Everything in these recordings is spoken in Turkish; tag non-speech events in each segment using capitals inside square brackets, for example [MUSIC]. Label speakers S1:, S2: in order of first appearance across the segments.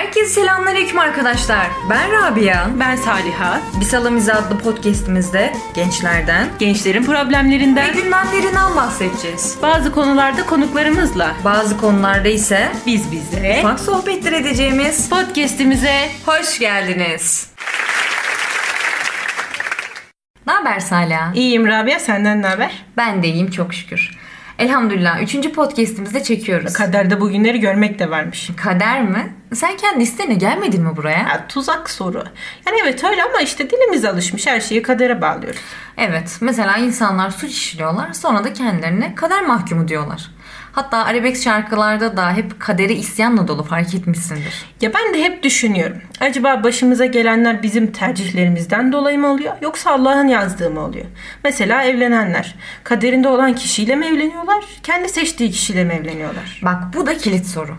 S1: Herkese selamünaleyküm arkadaşlar. Ben Rabia.
S2: Ben Saliha.
S1: Bisalamiz adlı podcastimizde gençlerden
S2: Gençlerin
S1: ve
S2: problemlerinden
S1: gündemlerinden bahsedeceğiz.
S2: bazı konularda konuklarımızla
S1: Bazı konularda ise
S2: biz bize
S1: ufak sohbetler edeceğimiz
S2: podcast'imize
S1: hoş geldiniz. Ne haber Salih?
S2: İyiyim Rabia senden ne haber?
S1: Ben de iyiyim çok şükür. Elhamdülillah. Üçüncü podcastimizde çekiyoruz.
S2: Kaderde bugünleri görmek de varmış.
S1: Kader mi? Sen kendi isteğine gelmedin mi buraya?
S2: Ya, tuzak soru. Yani evet öyle ama işte dilimiz alışmış her şeyi kadere bağlıyoruz.
S1: Evet. Mesela insanlar suç işliyorlar sonra da kendilerine kader mahkumu diyorlar. Hatta arabesk şarkılarda da hep kadere isyanla dolu fark etmişsindir.
S2: Ya ben de hep düşünüyorum. Acaba başımıza gelenler bizim tercihlerimizden dolayı mı oluyor yoksa Allah'ın yazdığı mı oluyor? Mesela evlenenler kaderinde olan kişiyle mi evleniyorlar? Kendi seçtiği kişiyle mi evleniyorlar?
S1: Bak bu da kilit soru.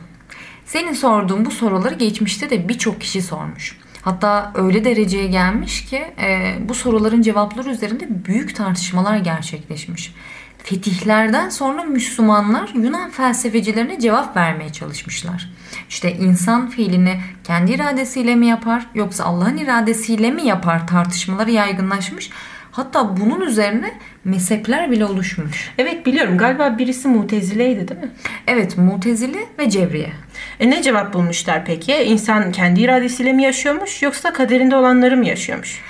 S1: Senin sorduğun bu soruları geçmişte de birçok kişi sormuş. Hatta öyle dereceye gelmiş ki e, bu soruların cevapları üzerinde büyük tartışmalar gerçekleşmiş. Fetihlerden sonra Müslümanlar Yunan felsefecilerine cevap vermeye çalışmışlar. İşte insan fiilini kendi iradesiyle mi yapar yoksa Allah'ın iradesiyle mi yapar tartışmaları yaygınlaşmış. Hatta bunun üzerine mezhepler bile oluşmuş.
S2: Evet biliyorum galiba birisi mutezileydi değil mi?
S1: Evet Mutezili ve Cebriye.
S2: E ne cevap bulmuşlar peki? İnsan kendi iradesiyle mi yaşıyormuş yoksa kaderinde olanları mı yaşıyormuş?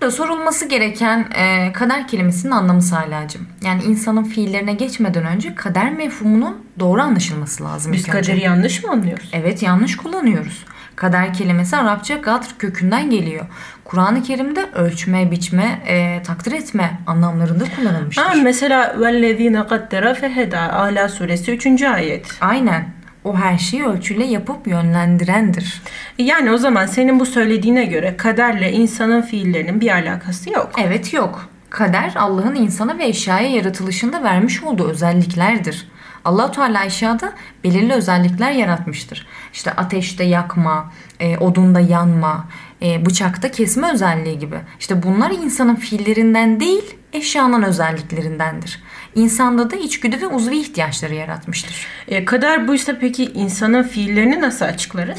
S1: Burada sorulması gereken e, kader kelimesinin anlamı Salih'cığım. Yani insanın fiillerine geçmeden önce kader mefhumunun doğru anlaşılması lazım.
S2: Biz
S1: ilk önce.
S2: kaderi yanlış mı anlıyoruz?
S1: Evet yanlış kullanıyoruz. Kader kelimesi Arapça gadr kökünden geliyor. Kur'an-ı Kerim'de ölçme, biçme, e, takdir etme anlamlarında kullanılmıştır.
S2: Ha, mesela vellezine kaddera feheda Ala suresi 3. ayet.
S1: Aynen. O her şeyi ölçüyle yapıp yönlendirendir.
S2: Yani o zaman senin bu söylediğine göre kaderle insanın fiillerinin bir alakası yok.
S1: Evet yok. Kader Allah'ın insana ve eşyaya yaratılışında vermiş olduğu özelliklerdir. allah Teala eşyada belirli özellikler yaratmıştır. İşte ateşte yakma, e, odunda yanma, e, bıçakta kesme özelliği gibi. İşte bunlar insanın fiillerinden değil, eşyanın özelliklerindendir. İnsanda da içgüdü ve uzvi ihtiyaçları yaratmıştır.
S2: E, kader buysa peki insanın fiillerini nasıl açıklarız?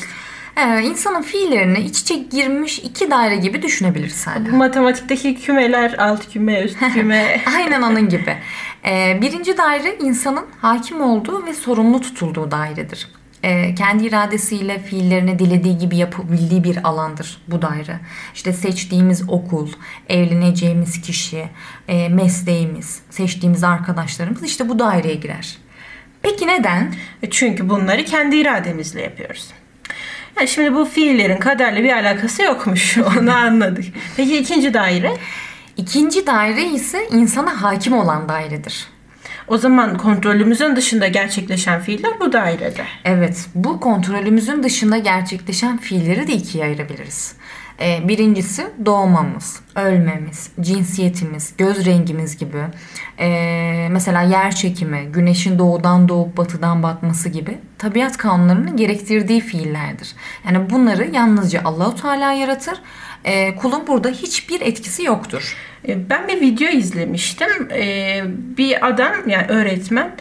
S1: Ee, insanın fiillerini iç içe girmiş iki daire gibi düşünebiliriz hala.
S2: Matematikteki kümeler alt küme, üst [LAUGHS] küme.
S1: Aynen onun gibi. Ee, birinci daire insanın hakim olduğu ve sorumlu tutulduğu dairedir. Ee, kendi iradesiyle fiillerini dilediği gibi yapabildiği bir alandır bu daire. İşte seçtiğimiz okul, evleneceğimiz kişi, e, mesleğimiz, seçtiğimiz arkadaşlarımız işte bu daireye girer. Peki neden?
S2: E, Çünkü bunları kendi irademizle yapıyoruz. Yani şimdi bu fiillerin kaderle bir alakası yokmuş. [LAUGHS] Onu anladık. Peki ikinci daire?
S1: İkinci daire ise insana hakim olan dairedir.
S2: O zaman kontrolümüzün dışında gerçekleşen fiiller bu dairede.
S1: Evet, bu kontrolümüzün dışında gerçekleşen fiilleri de ikiye ayırabiliriz. Ee, birincisi doğmamız, ölmemiz, cinsiyetimiz, göz rengimiz gibi. Ee, mesela yer çekimi, güneşin doğudan doğup batıdan batması gibi tabiat kanunlarının gerektirdiği fiillerdir. Yani bunları yalnızca Allahu Teala yaratır. Ee, kulun burada hiçbir etkisi yoktur.
S2: E, Ben bir video izlemiştim. E, Bir adam yani öğretmen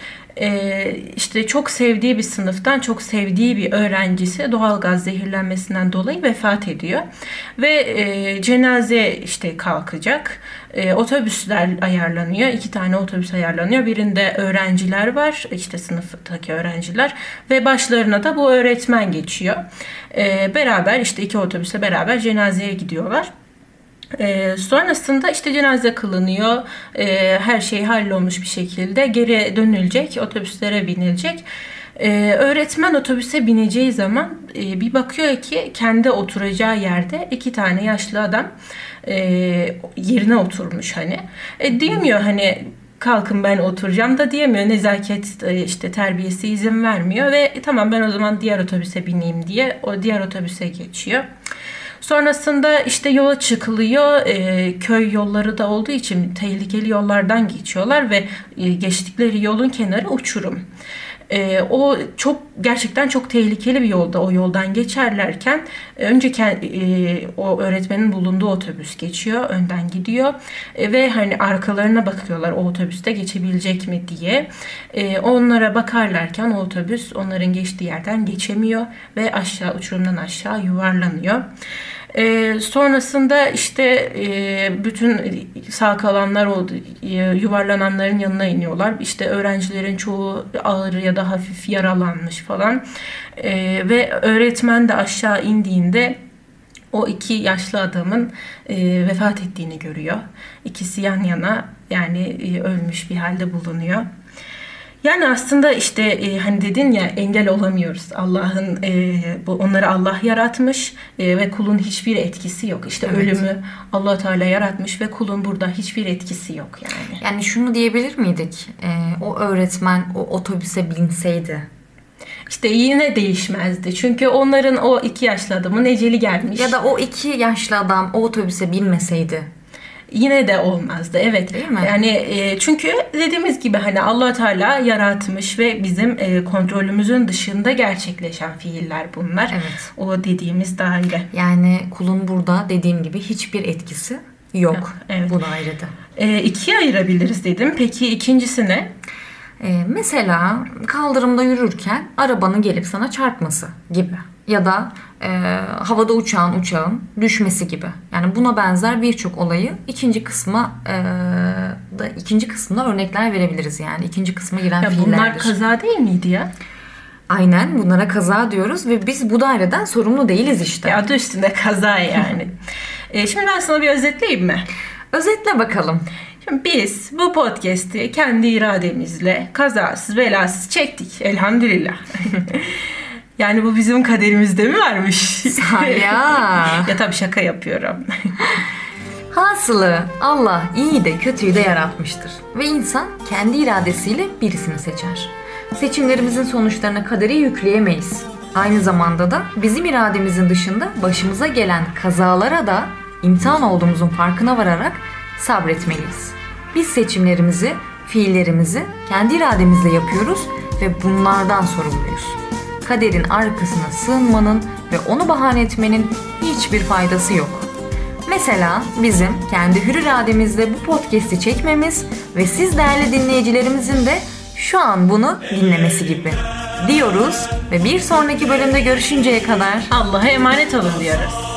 S2: e, işte çok sevdiği bir sınıftan çok sevdiği bir öğrencisi doğalgaz zehirlenmesinden dolayı vefat ediyor. Ve e, cenaze işte kalkacak. E, Otobüsler ayarlanıyor. iki tane otobüs ayarlanıyor. Birinde öğrenciler var. işte sınıftaki öğrenciler. Ve başlarına da bu öğretmen geçiyor. E, Beraber işte iki otobüse beraber cenazeye gidiyorlar. Ee, sonrasında işte cenaze kılınıyor. Ee, her şey hallolmuş bir şekilde geri dönülecek, otobüslere binilecek. Ee, öğretmen otobüse bineceği zaman e, bir bakıyor ki kendi oturacağı yerde iki tane yaşlı adam e, yerine oturmuş hani. E, diyemiyor hani kalkın ben oturacağım da diyemiyor. Nezaket e, işte terbiyesi izin vermiyor ve "E, tamam ben o zaman diğer otobüse bineyim diye o diğer otobüse geçiyor. Sonrasında işte yola çıkılıyor. E, köy yolları da olduğu için tehlikeli yollardan geçiyorlar ve e, geçtikleri yolun kenarı uçurum. E, o çok gerçekten çok tehlikeli bir yolda o yoldan geçerlerken e, önce e, o öğretmenin bulunduğu otobüs geçiyor önden gidiyor e, ve hani arkalarına bakıyorlar o otobüste geçebilecek mi diye e, onlara bakarlarken o otobüs onların geçtiği yerden geçemiyor ve aşağı uçurumdan aşağı yuvarlanıyor. E, sonrasında işte e, bütün sağ kalanlar oldu, e, yuvarlananların yanına iniyorlar. İşte öğrencilerin çoğu ağır ya da hafif yaralanmış falan. E, ve öğretmen de aşağı indiğinde o iki yaşlı adamın e, vefat ettiğini görüyor. İkisi yan yana yani e, ölmüş bir halde bulunuyor. Yani aslında işte e, hani dedin ya engel olamıyoruz. Allah'ın e, bu onları Allah yaratmış e, ve kulun hiçbir etkisi yok. İşte evet. ölümü Allah Teala yaratmış ve kulun burada hiçbir etkisi yok yani.
S1: Yani şunu diyebilir miydik? E, o öğretmen o otobüse binseydi
S2: işte yine değişmezdi. Çünkü onların o iki yaşlı adamın eceli gelmiş.
S1: Ya da o iki yaşlı adam o otobüse binmeseydi
S2: yine de olmazdı. Evet. Değil mi? Yani e, çünkü dediğimiz gibi hani Allah Teala yaratmış ve bizim e, kontrolümüzün dışında gerçekleşen fiiller bunlar.
S1: Evet.
S2: O dediğimiz daire.
S1: Yani kulun burada dediğim gibi hiçbir etkisi yok. Evet. Bunu ayırdı.
S2: E, ikiye ayırabiliriz dedim. Peki ikincisi ne?
S1: Ee, mesela kaldırımda yürürken arabanın gelip sana çarpması gibi ya da e, havada uçağın uçağın düşmesi gibi. Yani buna benzer birçok olayı ikinci kısma e, da ikinci kısımda örnekler verebiliriz yani ikinci kısma giren ya fiillerdir.
S2: Bunlar kaza değil miydi ya?
S1: Aynen bunlara kaza diyoruz ve biz bu daireden sorumlu değiliz işte.
S2: Ya adı üstünde kaza yani. [LAUGHS] e, şimdi ben sana bir özetleyeyim mi?
S1: Özetle bakalım.
S2: Biz bu podcast'i kendi irademizle kazasız belasız çektik elhamdülillah. [LAUGHS] Yani bu bizim kaderimizde mi varmış?
S1: ya. [LAUGHS]
S2: ya tabii şaka yapıyorum. [LAUGHS]
S1: Hasılı Allah iyi de kötüyü de yaratmıştır. Ve insan kendi iradesiyle birisini seçer. Seçimlerimizin sonuçlarına kaderi yükleyemeyiz. Aynı zamanda da bizim irademizin dışında başımıza gelen kazalara da imtihan olduğumuzun farkına vararak sabretmeliyiz. Biz seçimlerimizi, fiillerimizi kendi irademizle yapıyoruz ve bunlardan sorumluyuz kaderin arkasına sığınmanın ve onu bahane etmenin hiçbir faydası yok. Mesela bizim kendi hür irademizle bu podcast'i çekmemiz ve siz değerli dinleyicilerimizin de şu an bunu dinlemesi gibi diyoruz ve bir sonraki bölümde görüşünceye kadar
S2: Allah'a emanet olun diyoruz.